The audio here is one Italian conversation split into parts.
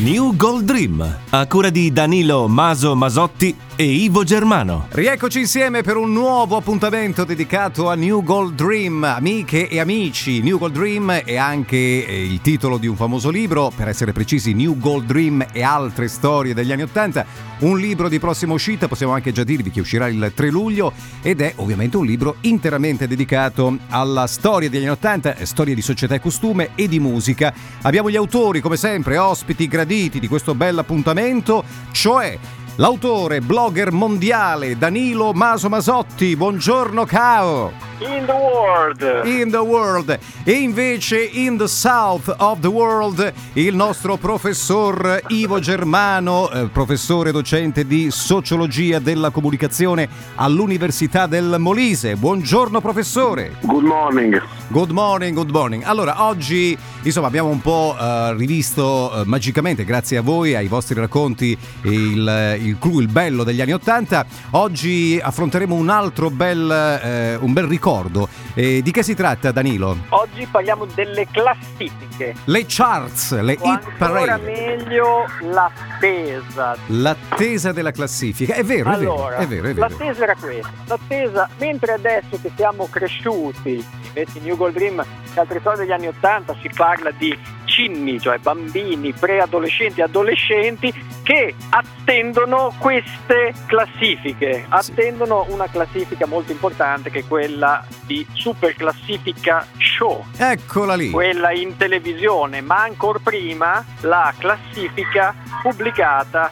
New Gold Dream, a cura di Danilo Maso Masotti e Ivo Germano. Rieccoci insieme per un nuovo appuntamento dedicato a New Gold Dream. Amiche e amici, New Gold Dream è anche eh, il titolo di un famoso libro, per essere precisi New Gold Dream e altre storie degli anni Ottanta, un libro di prossima uscita, possiamo anche già dirvi che uscirà il 3 luglio ed è ovviamente un libro interamente dedicato alla storia degli anni Ottanta, storia di società e costume e di musica. Abbiamo gli autori come sempre, ospiti graditi di questo bel appuntamento, cioè L'autore, blogger mondiale Danilo Maso Masotti, buongiorno Cao! In the world. In the world. E invece in the south of the world il nostro professor Ivo Germano, eh, professore docente di sociologia della comunicazione all'Università del Molise. Buongiorno professore. Good morning. Good morning, good morning. Allora, oggi insomma abbiamo un po' uh, rivisto uh, magicamente, grazie a voi, ai vostri racconti, il, il clou, il bello degli anni Ottanta. Oggi affronteremo un altro bel, uh, un bel ricordo. Eh, di che si tratta, Danilo? Oggi parliamo delle classifiche. Le charts, le o hit parade. Ancora meglio l'attesa. L'attesa della classifica. È vero, allora, è vero, è vero. È vero. L'attesa era questa. L'attesa, mentre adesso che siamo cresciuti, invece in New Gold Dream e altre storie degli anni Ottanta si parla di cinni, cioè bambini, preadolescenti, adolescenti che attendono queste classifiche, attendono una classifica molto importante che è quella di Super Classifica Show. Eccola lì. Quella in televisione, ma ancora prima la classifica pubblicata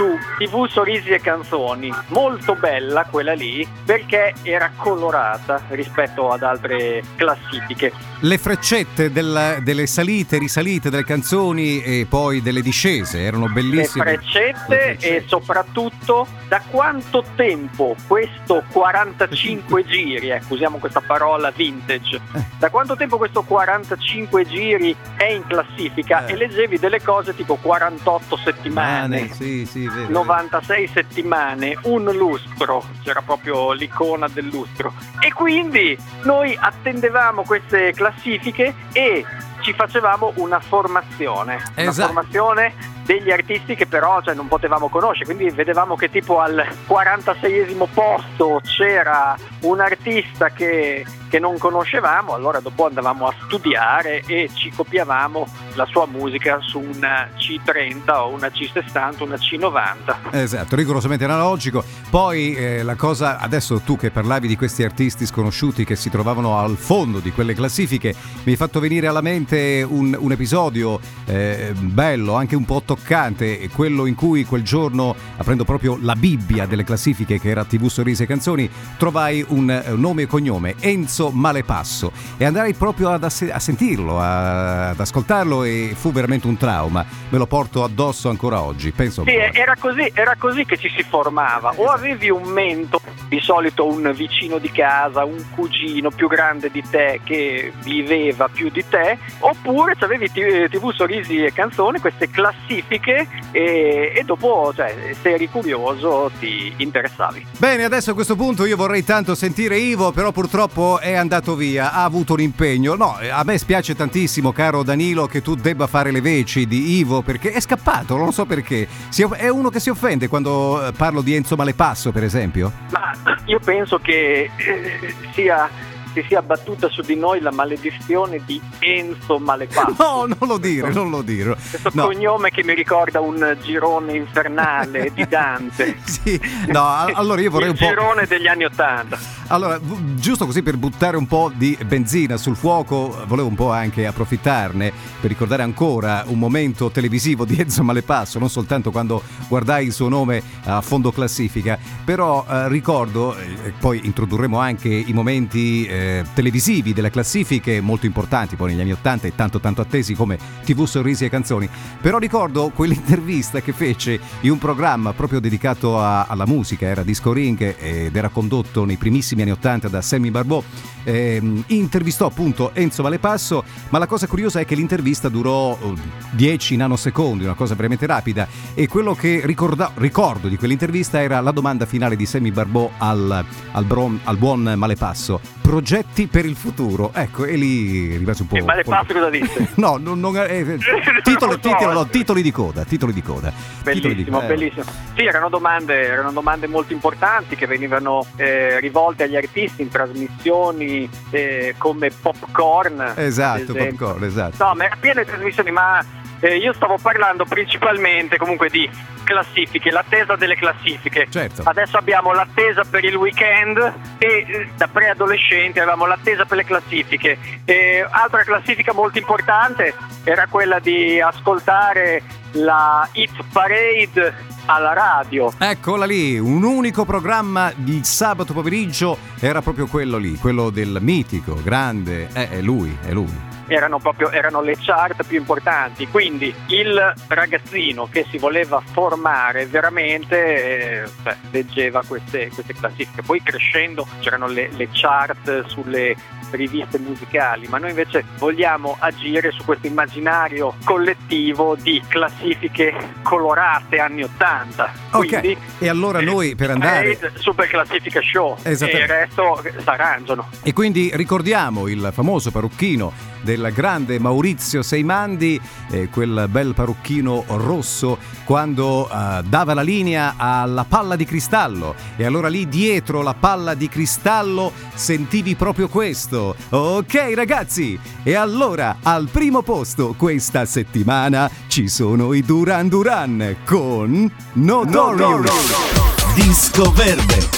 su TV Sorrisi e Canzoni, molto bella quella lì perché era colorata rispetto ad altre classifiche. Le freccette del, delle salite, risalite delle canzoni e poi delle discese erano bellissime. Le freccette, Le freccette. e soprattutto da quanto tempo questo 45 giri, ecco usiamo questa parola vintage, da quanto tempo questo 45 giri è in classifica Eh. e leggevi delle cose tipo 48 settimane. Mane, sì, sì, vero, vero. 96 settimane, un lustro, c'era proprio l'icona del lustro. E quindi noi attendevamo queste classifiche e ci facevamo una formazione, una Esatto. formazione degli artisti che però cioè, non potevamo conoscere, quindi vedevamo che tipo al 46esimo posto c'era un artista che, che non conoscevamo, allora dopo andavamo a studiare e ci copiavamo la sua musica su una C30 o una C60, una C90. Esatto, rigorosamente analogico. Poi eh, la cosa, adesso tu che parlavi di questi artisti sconosciuti che si trovavano al fondo di quelle classifiche, mi hai fatto venire alla mente un, un episodio eh, bello, anche un po' toccante, quello in cui quel giorno, aprendo proprio la Bibbia delle classifiche che era TV Sorrisi e Canzoni, trovai un, eh, nome e cognome, Enzo Malepasso, e andai proprio ad ass- a sentirlo, a- ad ascoltarlo e fu veramente un trauma. Me lo porto addosso ancora oggi, penso. Sì, era così, era così che ci si formava. O avevi un mento, di solito un vicino di casa, un cugino più grande di te che viveva più di te, oppure avevi TV Sorrisi e Canzoni, queste classifiche e, e dopo, cioè, se eri curioso, ti interessavi. Bene, adesso a questo punto io vorrei tanto sentire Ivo, però purtroppo è andato via, ha avuto un impegno. No, a me spiace tantissimo, caro Danilo, che tu debba fare le veci di Ivo perché è scappato, non so perché. Si è uno che si offende quando eh, parlo di Enzo Malepasso, per esempio? Ma io penso che eh, sia si sia abbattuta su di noi la maledizione di Enzo Malepasso. No, non lo dire, non lo dire. Questo No. cognome che mi ricorda un girone infernale di Dante. Sì, no, allora io vorrei Il un po'... girone degli anni Ottanta. Allora, giusto così per buttare un po' di benzina sul fuoco, volevo un po' anche approfittarne per ricordare ancora un momento televisivo di Enzo Malepasso, non soltanto quando guardai il suo nome a fondo classifica, però eh, ricordo, eh, poi introdurremo anche i momenti eh, televisivi delle classifiche molto importanti poi negli anni Ottanta e tanto tanto attesi come TV Sorrisi e Canzoni, però ricordo quell'intervista che fece in un programma proprio dedicato a- alla musica, era Disco Ring ed era condotto nei primissimi anni Ottanta da Sammy Barbò. Ehm, intervistò appunto Enzo Valepasso, ma la cosa curiosa è che l'intervista durò eh, 10 nanosecondi, una cosa veramente rapida, e quello che ricorda- ricordo di quell'intervista era la domanda finale di Sammy Barbò al, al bron- al buon Malepasso. Progetti progetti per il futuro. Ecco, e lì rimase un po'. Eh, ma le passo cosa disse? No, non, non- eh, titoli, titoli- no, titoli di coda, titoli di coda. Titoli di- Bellissimo, eh. bellissimo. Sì, erano domande, erano domande molto importanti che venivano eh, rivolte agli artisti in trasmissioni eh, come Popcorn. Esatto, popcorn, esatto. No, ma era piena di trasmissioni, ma eh, io stavo parlando principalmente comunque di classifiche, l'attesa delle classifiche. Certo. Adesso abbiamo l'attesa per il weekend e eh, da preadolescenti avevamo l'attesa per le classifiche. E altra classifica molto importante era quella di ascoltare la Hit Parade alla radio. Eccola lì, un unico programma di sabato pomeriggio era proprio quello lì, quello del mitico, grande, eh, è lui, è lui. Erano proprio erano le chart più importanti. Quindi il ragazzino che si voleva formare veramente eh, beh, leggeva queste, queste classifiche. Poi crescendo c'erano le, le chart sulle riviste musicali, ma noi invece vogliamo agire su questo immaginario collettivo di classifiche colorate anni 80. Ok, Quindi, e allora noi per andare... Parade, Super classifica show e il resto si arrangiano. E quindi ricordiamo il famoso parrucchino del grande Maurizio Seimandi, eh, quel bel parrucchino rosso, quando eh, dava la linea alla palla di cristallo. E allora lì dietro la palla di cristallo sentivi proprio questo. Ok ragazzi, e allora al primo posto questa settimana ci sono i Duran Duran con Notorious. Disco Verde